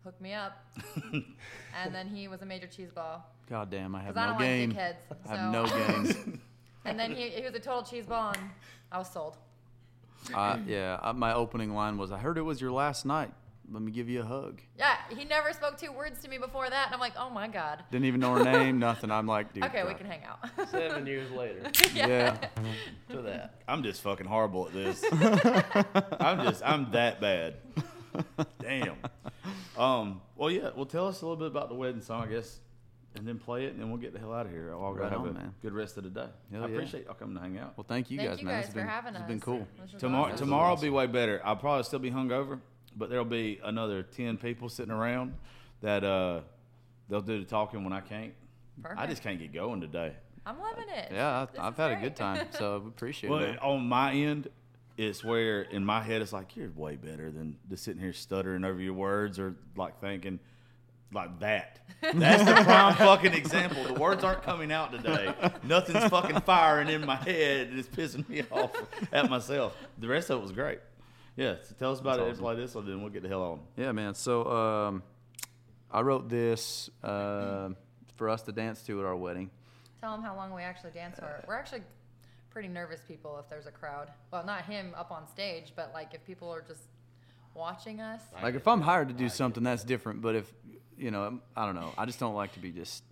hook me up." and then he was a major cheese ball. God damn, I have 'Cause I no don't like game. dickheads, I have no so- game. And then he, he was a total cheese ball, and I was sold. Uh, yeah, uh, my opening line was, "I heard it was your last night, let me give you a hug. Yeah, he never spoke two words to me before that, and I'm like, oh my god. Didn't even know her name, nothing. I'm like, dude. Okay, we can hang out. Seven years later. Yeah. To that. I'm just fucking horrible at this. I'm just I'm that bad. Damn. Um. Well, yeah. Well, tell us a little bit about the wedding song, I guess, and then play it, and then we'll get the hell out of here. I'll go Right have on, a man. good rest of the day. Hell I yeah. appreciate y'all coming to hang out. Well, thank you Thank guys, you man. guys It's for been, having It's been cool. Tomorrow, awesome. tomorrow will be way better. I'll probably still be hungover, but there'll be another ten people sitting around that uh they'll do the talking when I can't. Perfect. I just can't get going today. I'm loving it. Yeah, I, I've is had a good time, so we appreciate Well, it. man. on my end, it's where in my head it's like you're way better than just sitting here stuttering over your words or like thinking like that. That's the prime fucking example. The words aren't coming out today. Nothing's fucking firing in my head and it's pissing me off at myself. The rest of it was great. Yeah, so tell us about That's it. awesome. Play this one, then we'll get the hell on. Yeah, man. So um, I wrote this uh, for us to dance to at our wedding. Tell them how long we actually dance for. We're actually pretty nervous people if there's a crowd. Well, not him up on stage, but like if people are just watching us. Like if I'm hired to do something, that's different. But if you know, I don't know. I just don't like to be just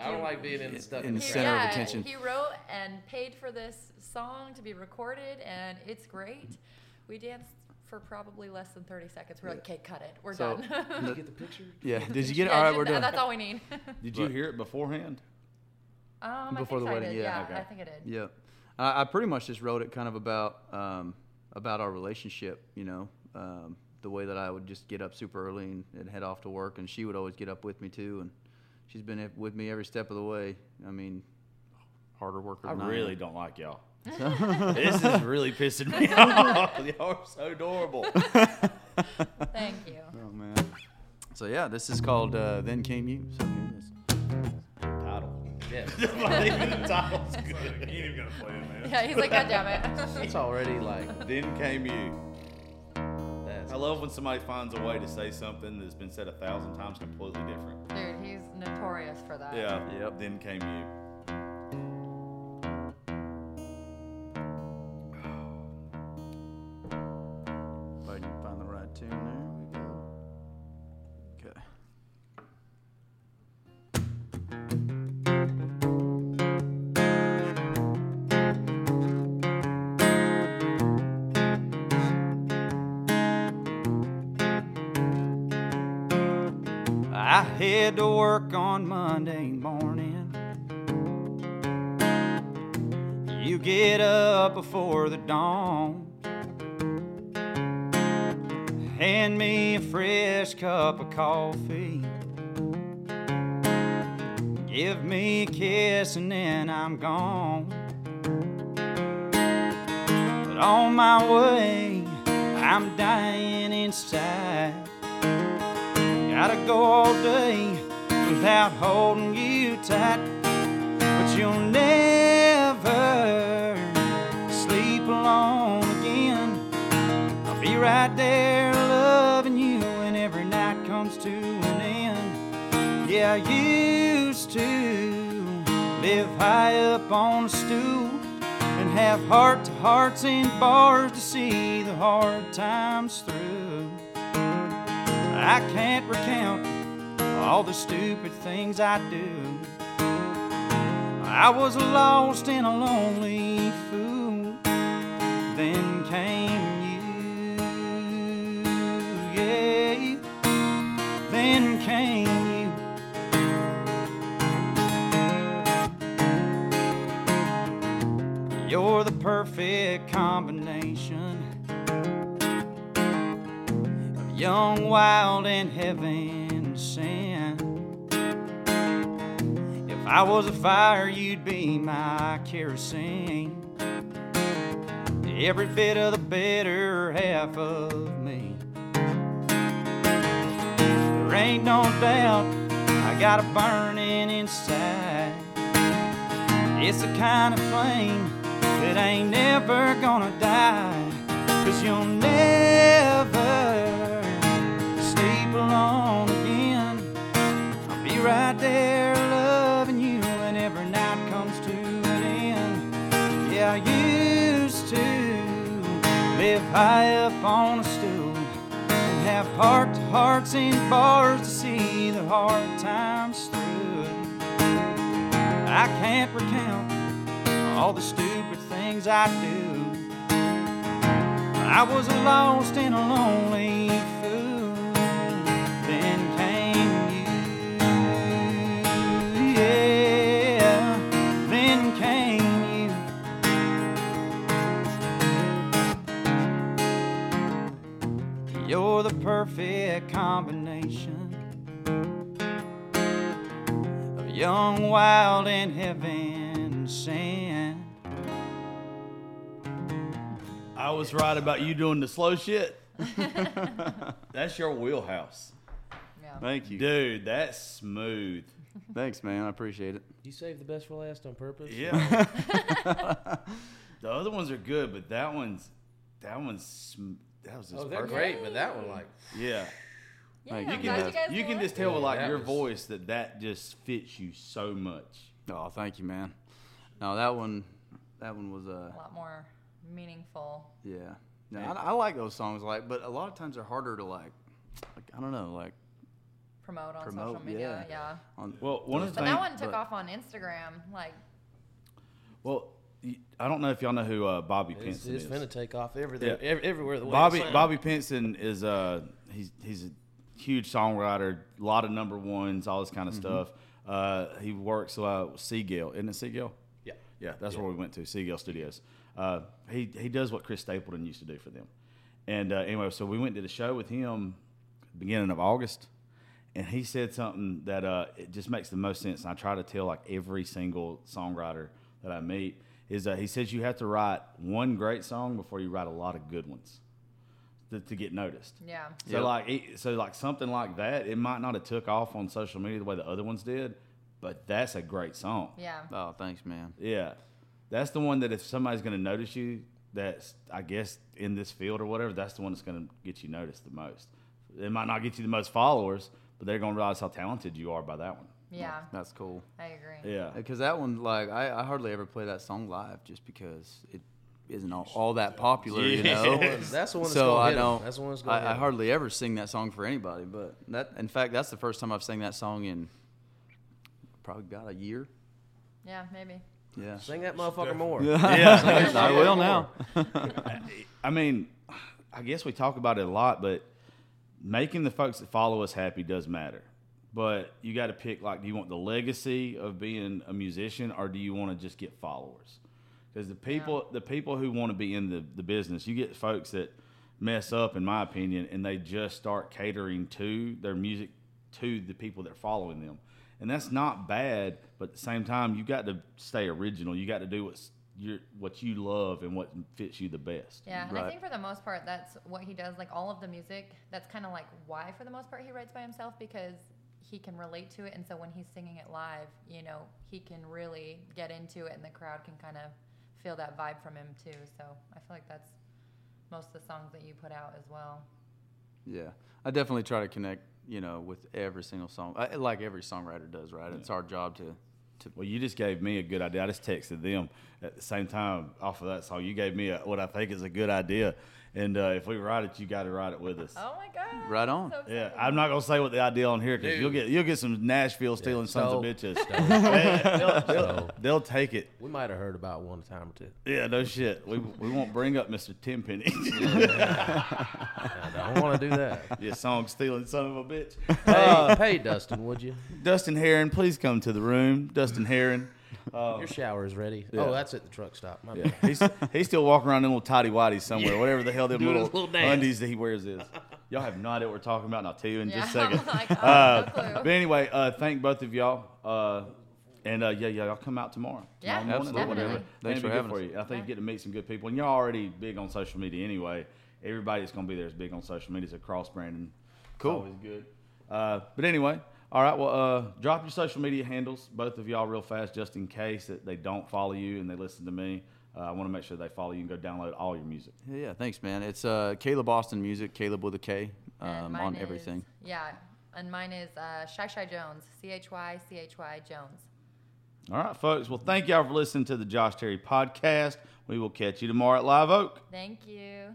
I don't like being in the stuck in in the the He- center of attention. He wrote and paid for this song to be recorded, and it's great. We danced for probably less than 30 seconds. We're like, okay, cut it. We're So, done. the- Get the picture? yeah. Did you get it? All right, we're done. That's all we need. Did you hear it beforehand? um, Before I the wedding, I did. yeah, okay. I think I did. Yeah, I, I pretty much just wrote it kind of about um, about our relationship. You know, um, the way that I would just get up super early and, and head off to work, and she would always get up with me too, and she's been with me every step of the way. I mean, harder worker. I than am. really don't like y'all. this is really pissing me off. Y'all are so adorable. Thank you. Oh man. So yeah, this is called uh, "Then Came You." So here it is. Title. Yeah. the title's good. He ain't even gonna play it, man. Yeah, he's like, God damn it. It's already like Then came you. That's I love when somebody finds a way to say something that's been said a thousand times completely different. Dude, he's notorious for that. Yeah. Yep. Then came you. I head to work on Monday morning. You get up before the dawn. Hand me a fresh cup of coffee. Give me a kiss and then I'm gone. But on my way, I'm dying inside. Gotta go all day without holding you tight. But you'll never sleep alone again. I'll be right there loving you when every night comes to an end. Yeah, I used to live high up on a stool and have heart to hearts in bars to see the hard times through. I can't recount all the stupid things I do. I was lost and a lonely fool. Then came you, yeah. Then came you. You're the perfect combination young, wild, and heaven sent. If I was a fire, you'd be my kerosene. Every bit of the better half of me. There ain't no doubt I got a burning inside. It's the kind of flame that ain't never gonna die. Cause you'll never high up on a stool and have heart to hearts in bars to see the hard times through. I can't recount all the stupid things I do. I was lost and lonely perfect combination of young, wild, and heaven sent. I was right about you doing the slow shit. That's your wheelhouse. Thank you. Dude, that's smooth. Thanks, man. I appreciate it. You saved the best for last on purpose. Yeah. the other ones are good, but that one's that one's sm- that was just Oh, they're perfect. great, but that one, like, Yeah. Yeah, you can just, you you can just tell with like your was- voice that that just fits you so much. Oh, thank you, man. No, that one, that one was uh, a lot more meaningful. yeah. No, I, I like those songs, like, but a lot of times they're harder to like, like I don't know, like Promote on promote. social media, yeah. yeah. On, Well, one of the But things, that one took but- off on Instagram. Like, well, y- I don't know if y'all know who uh, Bobby it's, Pinson it's is. finna take off everything, Yeah. ev- everywhere. Bobby. Bobby Pinson is uh he's he's a huge songwriter, a lot of number ones, all this kind of stuff. Uh, he works uh, with Sea Gayle, isn't it Sea Gayle? Yeah. Yeah, that's where we went to Sea Gayle Studios. Uh, he he does what Chris Stapleton used to do for them. And uh, anyway, so we went to the show with him beginning of August, and he said something that uh, it just makes the most sense. And I try to tell like every single songwriter that I meet is uh, he says you have to write one great song before you write a lot of good ones to, to get noticed. yeah. So Yep. like it- so like something like that, it might not have took off on social media the way the other ones did, but that's a great song. Yeah. oh, thanks, man. Yeah. That's the one that if somebody's going to notice you, that's I guess in this field or whatever, that's the one that's going to get you noticed the most. It might not get you the most followers, but they're going to realize how talented you are by that one. Yeah. That's cool. I agree. Yeah. Uh, because that one, like, I, I hardly ever play that song live just because it isn't all, all that popular, you know. That's the one that's so gonna I don't. That's the one that's gonna hit I, I 'em. hardly ever sing that song for anybody, but that, in fact, that's the first time I've sang that song in probably about a year. Yeah, maybe. Yeah. Sing that motherfucker more. Yeah. I will now. I mean, I guess we talk about it a lot, but making the folks that follow us happy does matter. But you got to pick like, do you want the legacy of being a musician, or do you want to just get followers? Because the people, the people who want to be in the, the business, you get folks that mess up, in my opinion, and they just start catering to their music to the people that are following them, and that's not bad. But at the same time, you got to stay original. You got to do what's your what you love and what fits you the best. Yeah, and I think for the most part, that's what he does. Like all of the music, that's kind of like why, for the most part, he writes by himself because he can relate to it. And so when he's singing it live, you know, he can really get into it, and the crowd can kind of feel that vibe from him too. So I feel like that's most of the songs that you put out as well. Yeah, I definitely try to connect, you know, with every single song, I, like every songwriter does, right? It's our job to, to. Well, you just gave me a good idea. I just texted them at the same time off of that song. You gave me a, what I think is a good idea, and uh, if we write it, you got to write it with us. Oh my god! Right on. So Yeah. I'm not gonna say what the idea on here because you'll get you'll get some Nashville stealing sons of bitches. they'll, they'll- they'll take it. We might have heard about one time or two. Yeah, no shit. We, we won't bring up Mr. Tenpenny. I don't want to do that. you song stealing son of a bitch. Hey, pay Dustin, would you? Dustin Heron, please come to the room. Dustin Heron. Your shower is ready. Yeah. Oh, that's at the truck stop. My Yeah, he's he's still walking around in little tidy whities somewhere, whatever the hell them Doing little, little undies that he wears is. Y'all have no idea what we're talking about, and I'll tell you in just a second. Like, oh, Uh, no but anyway, uh, thank both of y'all. Uh, and uh, yeah, yeah, y'all come out tomorrow. Yeah, Tomorrow morning or absolutely. whatever. Thanks It'd for be good having for us. you. I think you get to meet some good people, and you're already big on social media anyway. Everybody that's going to be there is big on social media. It's a cross branding. Cool. always good. Uh, but anyway, all right. Well, uh, drop your social media handles, both of y'all, real fast, just in case that they don't follow you and they listen to me. Uh, I want to make sure they follow you and go download all your music. Yeah, yeah, thanks, man. It's uh, Caleb Austin Music, Caleb with a K, um, on is- everything. Yeah, and mine is uh, Chy Chy Jones, C H Y C H Y Jones. All right, folks. Well, thank y'all for listening to the Josh Terry podcast. We will catch you tomorrow at Live Oak. Thank you.